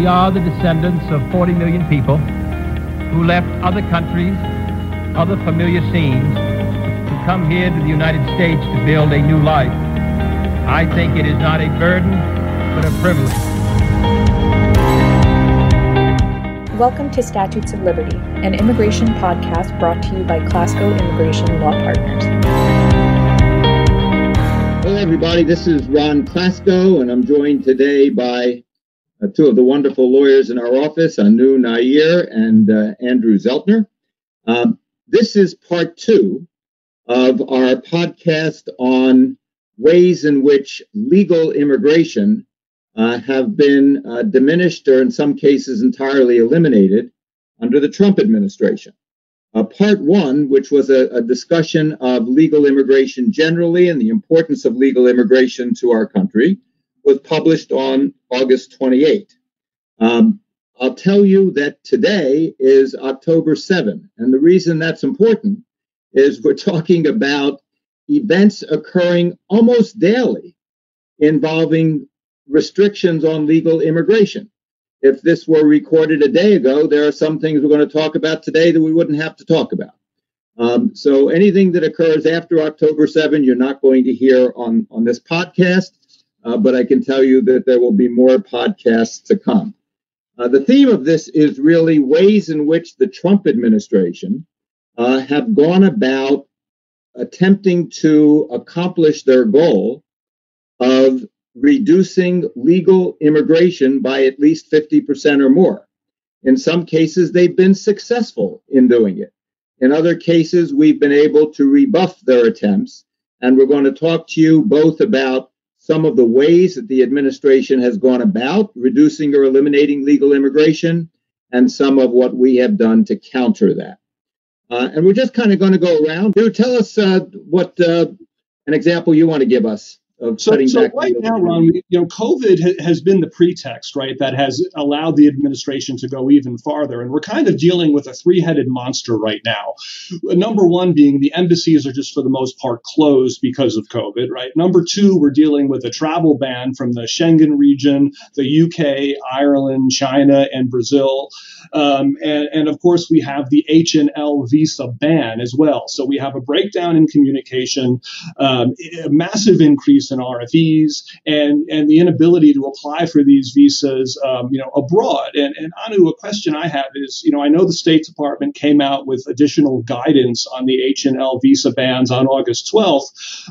we are the descendants of 40 million people who left other countries, other familiar scenes, to come here to the United States to build a new life. I think it is not a burden, but a privilege. Welcome to Statutes of Liberty, an immigration podcast brought to you by Klasko Immigration Law Partners. Hello, everybody. This is Ron Klasko, and I'm joined today by uh, two of the wonderful lawyers in our office, Anu Nair and uh, Andrew Zeltner. Um, this is part two of our podcast on ways in which legal immigration uh, have been uh, diminished or in some cases entirely eliminated under the Trump administration. Uh, part one, which was a, a, discussion of legal immigration generally and the importance of legal immigration to our country, was published on August 28. Um, I'll tell you that today is October 7, and the reason that's important is we're talking about events occurring almost daily involving restrictions on legal immigration. If this were recorded a day ago, there are some things we're going to talk about today that we wouldn't have to talk about. Um, so anything that occurs after October 7, you're not going to hear on, on this podcast, uh, but I can tell you that there will be more podcasts to come. Uh, the theme of this is really ways in which the Trump administration uh, have gone about attempting to accomplish their goal of reducing legal immigration by at least 50% or more. In some cases, they've been successful in doing it. In other cases, we've been able to rebuff their attempts. And we're going to talk to you both about some of the ways that the administration has gone about reducing or eliminating legal immigration and some of what we have done to counter that. Uh, and we're just kind of going to go around. Do tell us uh, what uh, an example you want to give us so, so right now, Ron, you know, COVID ha- has been the pretext, right, that has allowed the administration to go even farther, and we're kind of dealing with a three-headed monster right now. Number one being the embassies are just for the most part closed because of COVID, right? Number two, we're dealing with a travel ban from the Schengen region, the UK, Ireland, China, and Brazil, um, and, and of course we have the H and L visa ban as well. So we have a breakdown in communication, um, a massive increase in RFEs and, and the inability to apply for these visas, um, you know, abroad. And, and Anu, a question I have is, you know, I know the State Department came out with additional guidance on the H and L visa bans on August 12th.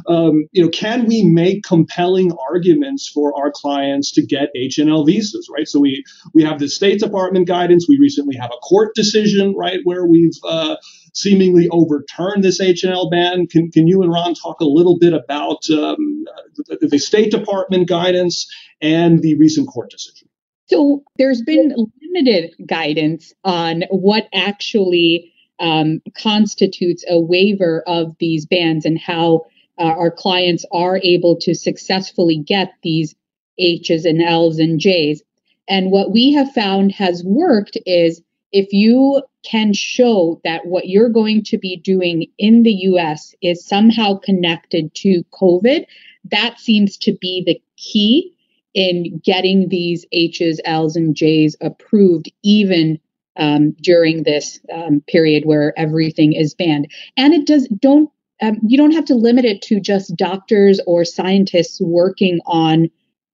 Um, you know, can we make compelling arguments for our clients to get H and L visas, right? So we we have the State Department guidance. We recently have a court decision, right, where we've uh, seemingly overturn this H&L ban. Can, can you and Ron talk a little bit about um, the, the State Department guidance and the recent court decision? So there's been limited guidance on what actually um, constitutes a waiver of these bans and how uh, our clients are able to successfully get these H's and L's and J's. And what we have found has worked is if you can show that what you're going to be doing in the US is somehow connected to COVID, that seems to be the key in getting these H's, L's, and J's approved, even um, during this um, period where everything is banned. And it does don't um, you don't have to limit it to just doctors or scientists working on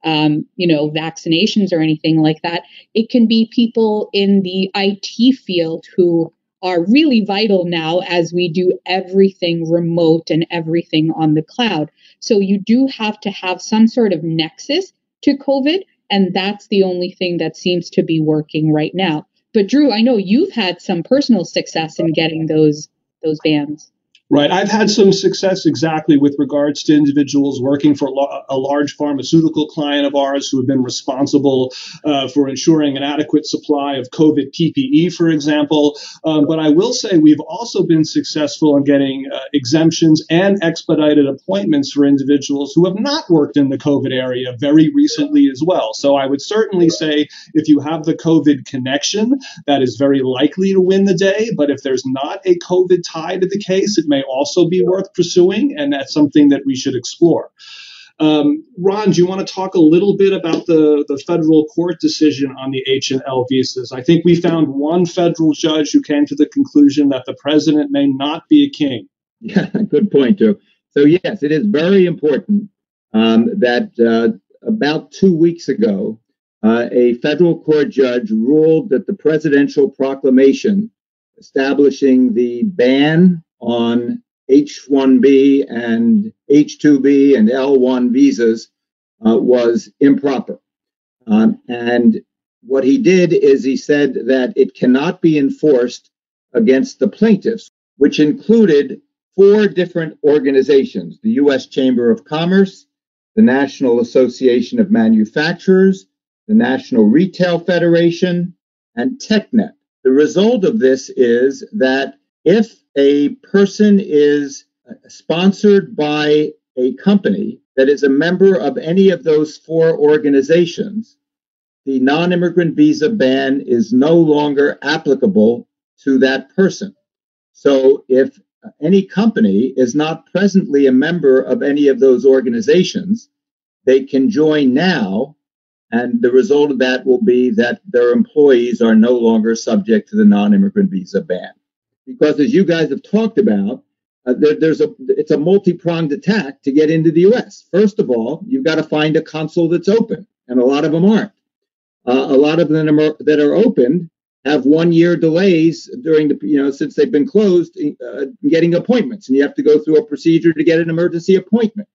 um, you know, vaccinations or anything like that. It can be people in the IT field who are really vital now as we do everything remote and everything on the cloud. So you do have to have some sort of nexus to COVID, and that's the only thing that seems to be working right now. But Drew, I know you've had some personal success in getting those those bans. Right. I've had some success exactly with regards to individuals working for a large pharmaceutical client of ours who have been responsible uh, for ensuring an adequate supply of COVID PPE, for example. Um, but I will say we've also been successful in getting uh, exemptions and expedited appointments for individuals who have not worked in the COVID area very recently as well. So I would certainly say if you have the COVID connection, that is very likely to win the day. But if there's not a COVID tie to the case, it may also be worth pursuing, and that's something that we should explore. Um, Ron, do you want to talk a little bit about the, the federal court decision on the H and L visas? I think we found one federal judge who came to the conclusion that the president may not be a king. Yeah, good point, Joe. So yes, it is very important um, that uh, about two weeks ago, uh, a federal court judge ruled that the presidential proclamation establishing the ban on H-1B and H-2B and L-1 visas uh, was improper. Um, and what he did is he said that it cannot be enforced against the plaintiffs, which included four different organizations the U.S. Chamber of Commerce, the National Association of Manufacturers, the National Retail Federation, and TechNet. The result of this is that if a person is sponsored by a company that is a member of any of those four organizations, the non immigrant visa ban is no longer applicable to that person. So if any company is not presently a member of any of those organizations, they can join now. And the result of that will be that their employees are no longer subject to the non immigrant visa ban because as you guys have talked about, uh, there, there's a it's a multi-pronged attack to get into the U.S. First of all, you've got to find a consul that's open, and a lot of them aren't. Uh, a lot of them are, that are open have one-year delays during the you know since they've been closed uh, getting appointments, and you have to go through a procedure to get an emergency appointment.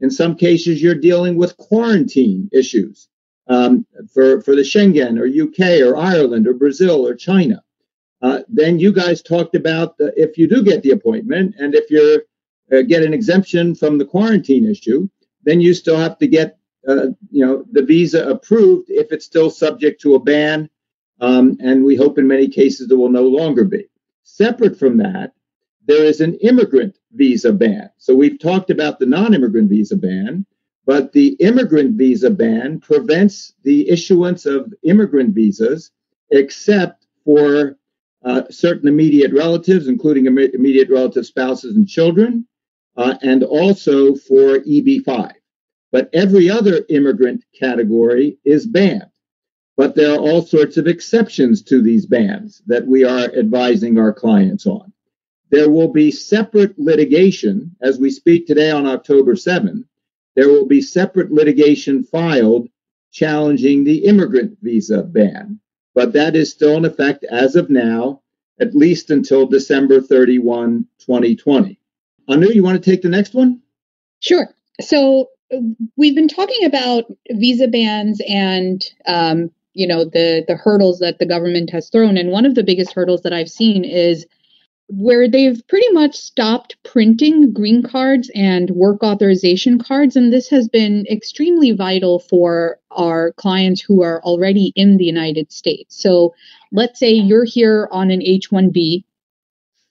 In some cases, you're dealing with quarantine issues um, for for the Schengen or UK or Ireland or Brazil or China. Uh, then you guys talked about if you do get the appointment and if you uh, get an exemption from the quarantine issue, then you still have to get uh, you know the visa approved if it's still subject to a ban, um, and we hope in many cases it will no longer be. Separate from that, there is an immigrant visa ban. So we've talked about the non-immigrant visa ban, but the immigrant visa ban prevents the issuance of immigrant visas except for uh, certain immediate relatives, including Im- immediate relative spouses and children, uh, and also for EB5. But every other immigrant category is banned. But there are all sorts of exceptions to these bans that we are advising our clients on. There will be separate litigation as we speak today on October 7. There will be separate litigation filed challenging the immigrant visa ban but that is still in effect as of now, at least until December 31, 2020. Anu, you want to take the next one? Sure. So we've been talking about visa bans and um, you know the the hurdles that the government has thrown, and one of the biggest hurdles that I've seen is where they've pretty much stopped printing green cards and work authorization cards. And this has been extremely vital for our clients who are already in the United States. So let's say you're here on an H 1B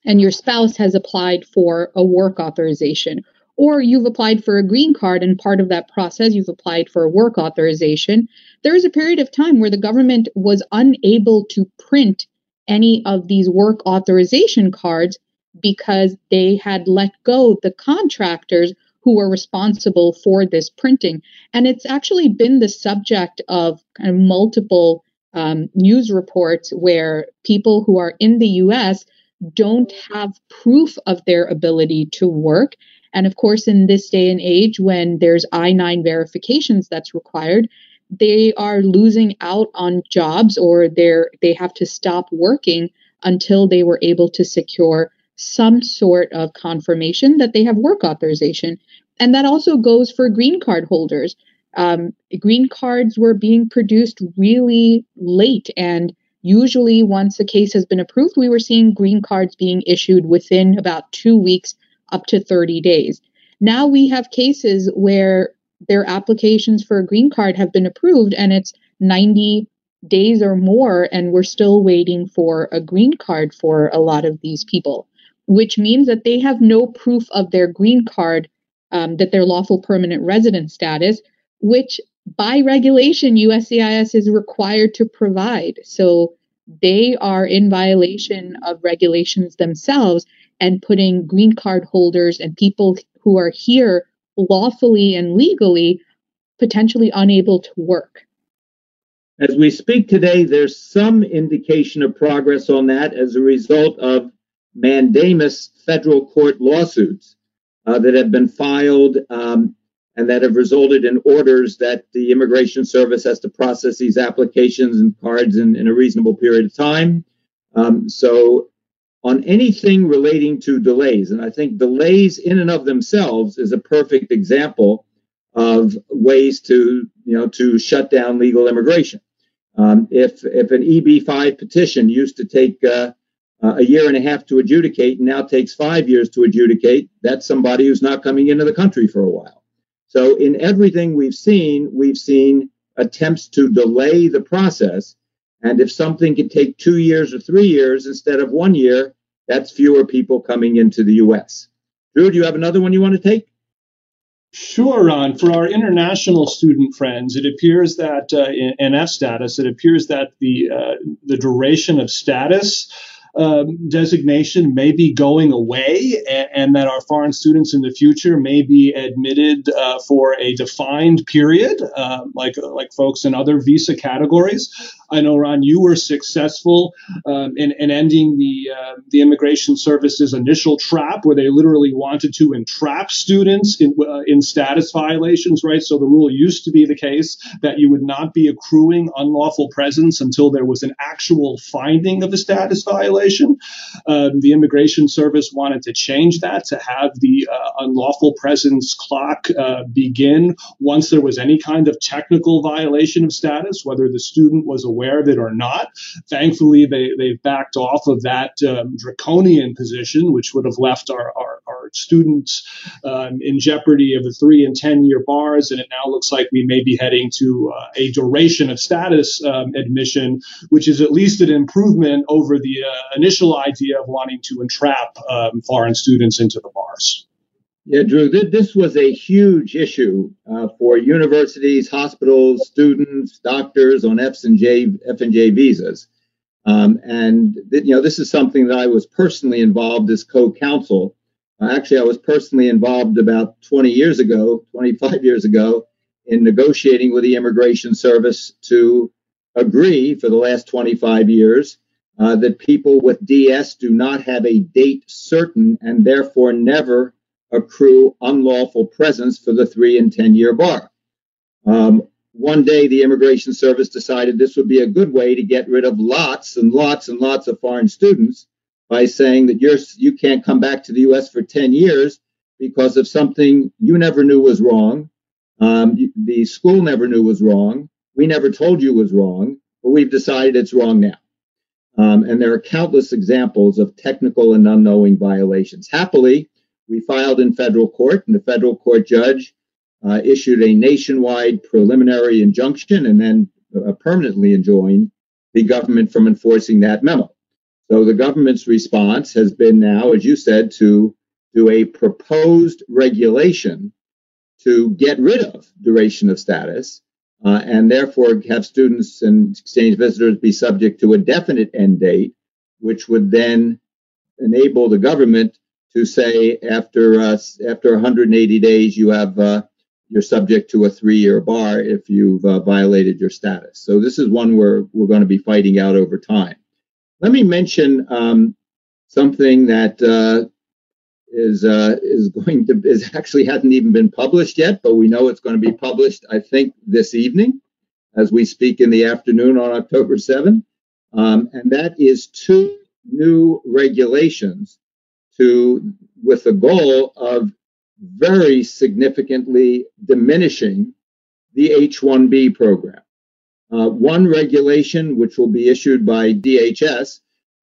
and your spouse has applied for a work authorization. Or you've applied for a green card, and part of that process, you've applied for a work authorization. There is a period of time where the government was unable to print any of these work authorization cards because they had let go the contractors who were responsible for this printing. And it's actually been the subject of kind of multiple um, news reports where people who are in the US don't have proof of their ability to work. And of course, in this day and age, when there's I 9 verifications that's required, they are losing out on jobs or they're they have to stop working until they were able to secure some sort of confirmation that they have work authorization. And that also goes for green card holders. Um, green cards were being produced really late and usually once a case has been approved we were seeing green cards being issued within about two weeks up to 30 days. Now we have cases where their applications for a green card have been approved and it's 90 days or more and we're still waiting for a green card for a lot of these people which means that they have no proof of their green card um, that their lawful permanent resident status which by regulation uscis is required to provide. So they are in violation of regulations themselves and putting green card holders and people who are here lawfully and legally potentially unable to work. As we speak today, there's some indication of progress on that as a result of mandamus federal court lawsuits uh, that have been filed um, and that have resulted in orders that the Immigration Service has to process these applications and cards in, in a reasonable period of time. Um, so, on anything relating to delays, and I think delays in and of themselves is a perfect example of ways to you know to shut down legal immigration. Um, if if an EB5 petition used to take uh, a year and a half to adjudicate and now takes five years to adjudicate, that's somebody who's not coming into the country for a while. So in everything we've seen, we've seen attempts to delay the process. And if something can take two years or three years instead of one year, that's fewer people coming into the U.S. Drew, do you have another one you want to take? Sure, Ron. For our international student friends, it appears that uh, in, in F status, it appears that the uh, the duration of status um, designation may be going away, and, and, that our foreign students in the future may be admitted uh, for a defined period, uh, like like folks in other visa categories. I know, Ron, you were successful um, in, in, ending the uh, the immigration service's initial trap, where they literally wanted to entrap students in uh, in status violations. Right. So the rule used to be the case that you would not be accruing unlawful presence until there was an actual finding of a status violation. Um, the immigration service wanted to change that to have the uh, unlawful presence clock uh, begin once there was any kind of technical violation of status, whether the student was aware of it or not. Thankfully, they, they've backed off of that um, draconian position, which would have left our, our students um, in jeopardy of the three and 10 year bars. And it now looks like we may be heading to uh, a duration of status um, admission, which is at least an improvement over the uh, initial idea of wanting to entrap um, foreign students into the bars. Yeah, Drew, th- this was a huge issue uh, for universities, hospitals, students, doctors on F and J F and J visas, um, and th- you know this is something that I was personally involved as co-counsel. Uh, actually, I was personally involved about 20 years ago, 25 years ago, in negotiating with the Immigration Service to agree for the last 25 years uh, that people with DS do not have a date certain and therefore never accrue unlawful presence for the three and 10 year bar. Um, one day, the Immigration Service decided this would be a good way to get rid of lots and lots and lots of foreign students by saying that you're, you can't come back to the U.S. for 10 years because of something you never knew was wrong. Um, the school never knew was wrong. We never told you was wrong, but we've decided it's wrong now. Um, and there are countless examples of technical and unknowing violations. Happily, we filed in federal court, and the federal court judge uh, issued a nationwide preliminary injunction and then uh, permanently enjoined the government from enforcing that memo. So the government's response has been now, as you said, to do a proposed regulation to get rid of duration of status uh, and therefore have students and exchange visitors be subject to a definite end date, which would then enable the government to say after uh, after 180 days you have uh, you're subject to a three-year bar if you've uh, violated your status. So this is one where we're going to be fighting out over time. Let me mention um, something that uh, is uh, is going to is actually hasn't even been published yet, but we know it's going to be published. I think this evening, as we speak in the afternoon on October 7, um, and that is two new regulations to with the goal of very significantly diminishing the H-1B program. Uh, one regulation, which will be issued by DHS,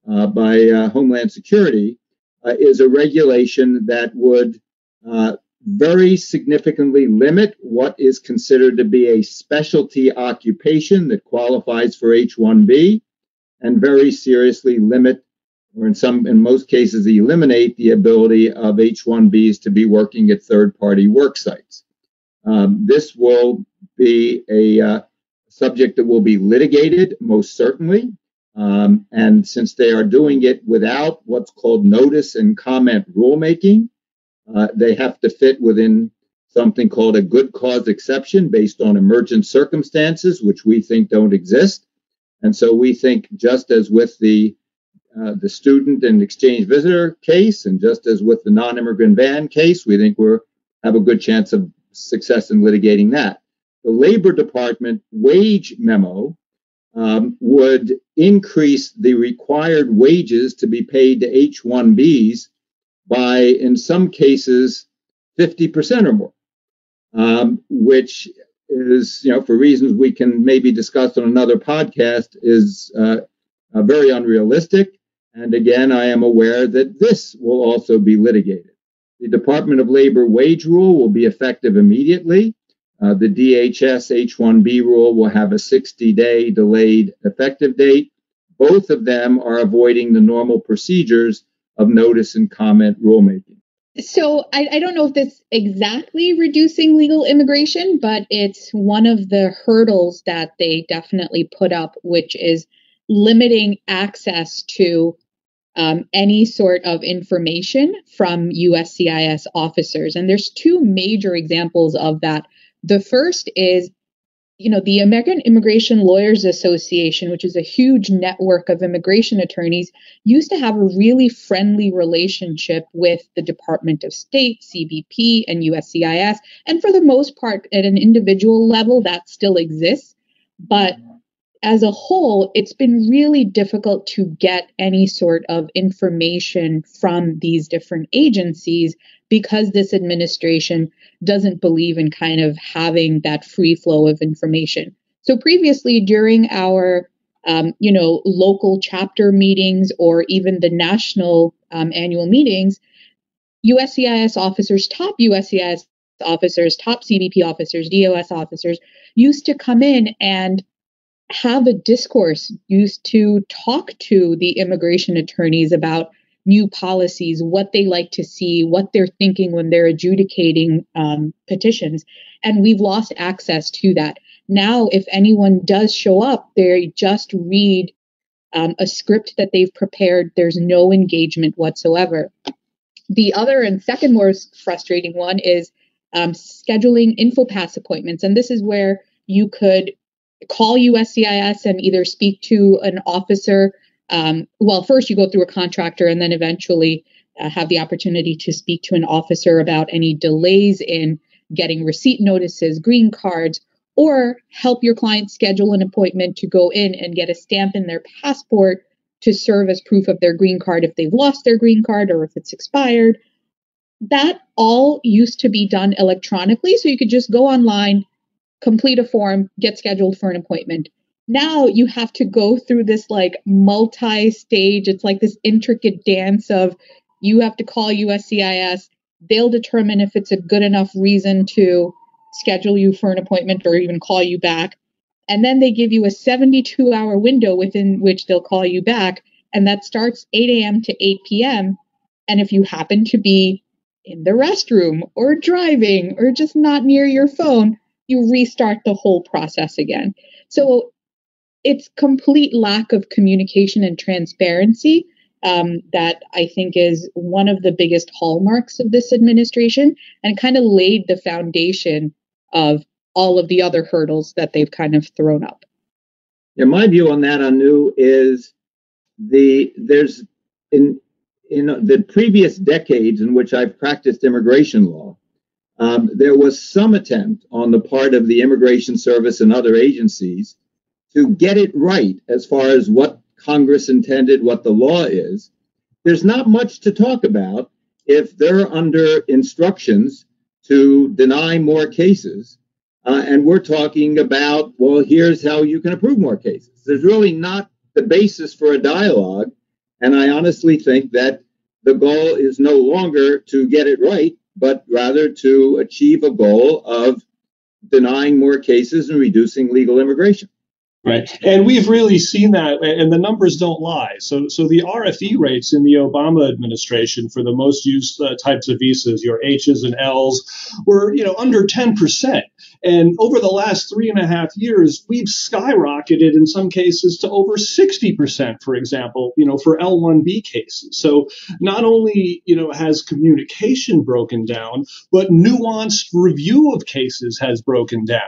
uh, by uh, Homeland Security, uh, is a regulation that would uh, very significantly limit what is considered to be a specialty occupation that qualifies for H-1B, and very seriously limit or in some, in most cases, eliminate the ability of H-1Bs to be working at third-party work sites. Um, this will be a uh, subject that will be litigated most certainly. Um, and since they are doing it without what's called notice and comment rulemaking, uh, they have to fit within something called a good cause exception based on emergent circumstances, which we think don't exist. And so we think, just as with the uh, the student and exchange visitor case, and just as with the non-immigrant ban case, we think we have a good chance of success in litigating that. The Labor Department wage memo um, would increase the required wages to be paid to H-1Bs by, in some cases, 50% or more, um, which is, you know, for reasons we can maybe discuss on another podcast, is uh, uh, very unrealistic. And again, I am aware that this will also be litigated. The Department of Labor wage rule will be effective immediately. Uh, the DHS H-1B rule will have a 60-day delayed effective date. Both of them are avoiding the normal procedures of notice and comment rulemaking. So I, I, don't know if this exactly reducing legal immigration, but it's one of the hurdles that they definitely put up, which is limiting access to um, any sort of information from USCIS officers. And there's two major examples of that. The first is you know, the American Immigration Lawyers Association, which is a huge network of immigration attorneys, used to have a really friendly relationship with the Department of State, CBP, and USCIS. And for the most part, at an individual level, that still exists. But as a whole, it's been really difficult to get any sort of information from these different agencies because this administration doesn't believe in kind of having that free flow of information. So previously, during our um, you know local chapter meetings or even the national um, annual meetings, USCIS officers, top USCIS officers, top CBP officers, DOS officers used to come in and have a discourse, used to talk to the immigration attorneys about new policies, what they like to see, what they're thinking when they're adjudicating um, petitions. And we've lost access to that. Now, if anyone does show up, they just read um, a script that they've prepared. There's no engagement whatsoever. The other and second most frustrating one is um, scheduling InfoPass appointments. And this is where you could call USCIS and either speak to an officer um, well, first you go through a contractor and then eventually uh, have the opportunity to speak to an officer about any delays in getting receipt notices, green cards, or help your client schedule an appointment to go in and get a stamp in their passport to serve as proof of their green card if they've lost their green card or if it's expired. That all used to be done electronically. So you could just go online, complete a form, get scheduled for an appointment now you have to go through this like multi stage, it's like this intricate dance of you have to call USCIS. They'll determine if it's a good enough reason to schedule you for an appointment or even call you back. And then they give you a 72 hour window within which they'll call you back. And that starts 8 a.m. to 8 p.m. And if you happen to be in the restroom or driving or just not near your phone, you restart the whole process again. So it's complete lack of communication and transparency um, that I think is one of the biggest hallmarks of this administration and kind of laid the foundation of all of the other hurdles that they've kind of thrown up. Yeah, my view on that, Anu, is the there's in in the previous decades in which I've practiced immigration law, um, there was some attempt on the part of the Immigration Service and other agencies to get it right as far as what Congress intended, what the law is, there's not much to talk about if they're under instructions to deny more cases. Uh, and we're talking about, well, here's how you can approve more cases. There's really not the basis for a dialogue. And I honestly think that the goal is no longer to get it right, but rather to achieve a goal of denying more cases and reducing legal immigration. Right. And we've really seen that, and the numbers don't lie. So, so the RFE rates in the Obama administration for the most used uh, types of visas, your H's and L's, were, you know, under 10%. And over the last three and a half years, we've skyrocketed in some cases to over 60%, for example, you know, for L1B cases. So not only, you know, has communication broken down, but nuanced review of cases has broken down.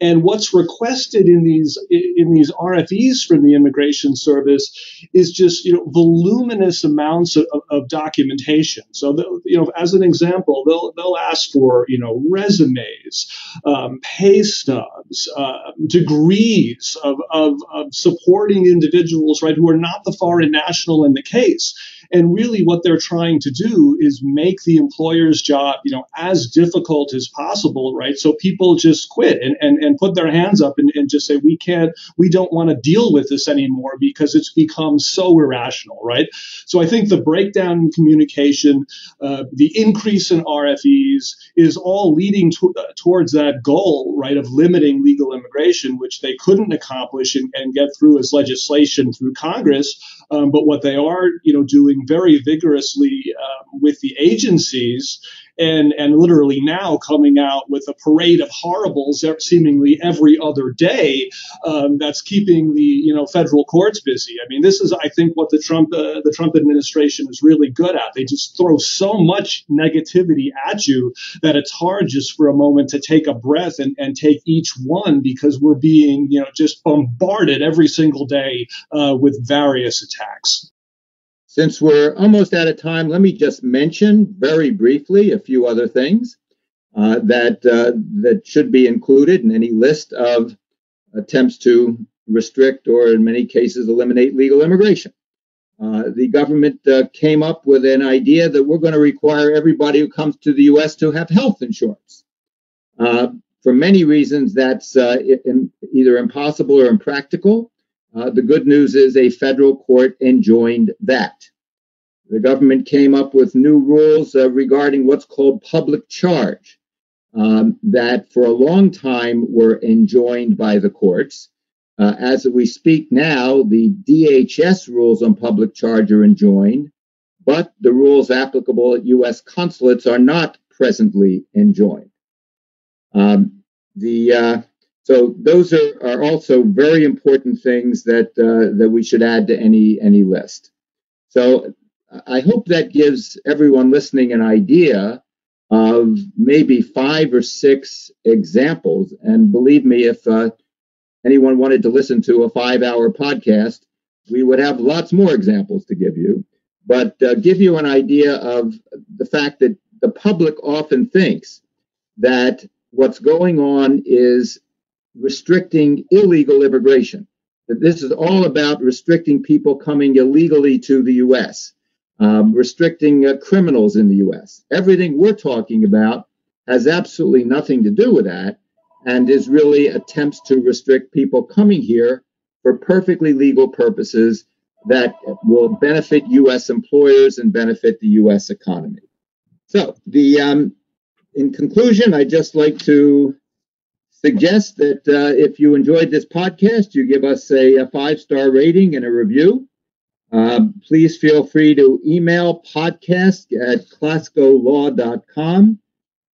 And what's requested in these in these RFEs from the Immigration Service is just, you know, voluminous amounts of, of documentation. So, you know, as an example, they'll they'll ask for, you know, resumes, um, pay stubs, uh, degrees of, of, of supporting individuals, right, who are not the foreign national in the case. And really, what they're trying to do is make the employer's job, you know, as difficult as possible, right? So people just quit and, and, and put their hands up and, and just say, we can't, we don't want to deal with this anymore because it's become so irrational, right? So I think the breakdown in communication, uh, the increase in RFEs is all leading to, uh, towards that goal, right, of limiting legal immigration, which they couldn't accomplish and, and get through as legislation through Congress. Um, but what they are, you know, doing very vigorously um, with the agencies and and literally now coming out with a parade of horribles seemingly every other day um, that's keeping the you know federal courts busy. I mean, this is I think what the Trump uh, the Trump administration is really good at. They just throw so much negativity at you that it's hard just for a moment to take a breath and, and take each one because we're being you know just bombarded every single day uh, with various attacks. Since we're almost out of time, let me just mention very briefly a few other things uh, that uh, that should be included in any list of attempts to restrict or, in many cases, eliminate legal immigration. Uh, the government uh, came up with an idea that we're going to require everybody who comes to the U.S. to have health insurance. Uh, for many reasons, that's uh, in, either impossible or impractical. Uh, the good news is a federal court enjoined that. The government came up with new rules uh, regarding what's called public charge, um, that for a long time were enjoined by the courts. Uh, as we speak now, the DHS rules on public charge are enjoined, but the rules applicable at U.S. consulates are not presently enjoined. Um, the uh, so those are, are also very important things that uh, that we should add to any any list. So I hope that gives everyone listening an idea of maybe five or six examples. And believe me, if uh, anyone wanted to listen to a five-hour podcast, we would have lots more examples to give you. But uh, give you an idea of the fact that the public often thinks that what's going on is restricting illegal immigration, that this is all about restricting people coming illegally to the U.S., um, restricting uh, criminals in the U.S. Everything we're talking about has absolutely nothing to do with that and is really attempts to restrict people coming here for perfectly legal purposes that will benefit U.S. employers and benefit the U.S. economy. So, the um, in conclusion, I'd just like to suggest that uh, if you enjoyed this podcast, you give us a, a five star rating and a review. Uh, please feel free to email podcast at klaskolaw.com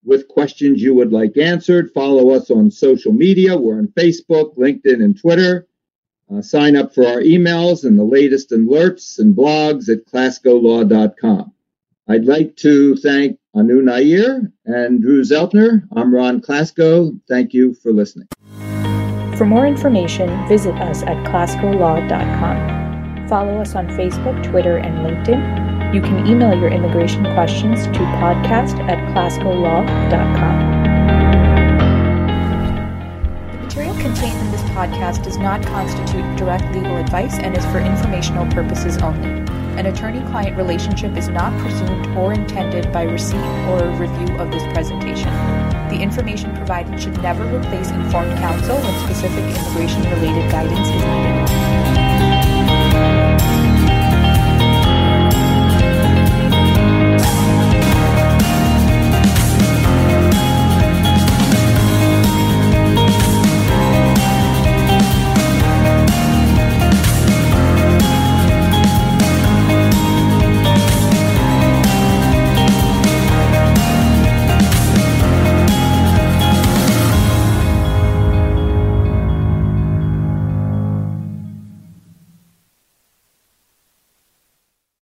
with questions you would like answered. Follow us on social media. We're on Facebook, LinkedIn, and Twitter. Uh, sign up for our emails and the latest alerts and blogs at klaskolaw.com. I'd like to thank Anu Nair and Drew Zeltner. I'm Ron Klasko. Thank you for listening. For more information, visit us at klaskolaw.com. Follow us on Facebook, Twitter, and LinkedIn. You can email your immigration questions to podcast at klaskolaw.com. The material contained in this podcast does not constitute direct legal advice and is for informational purposes only. An attorney client relationship is not presumed or intended by receipt or review of this presentation. The information provided should never replace informed counsel when specific immigration related guidance is needed.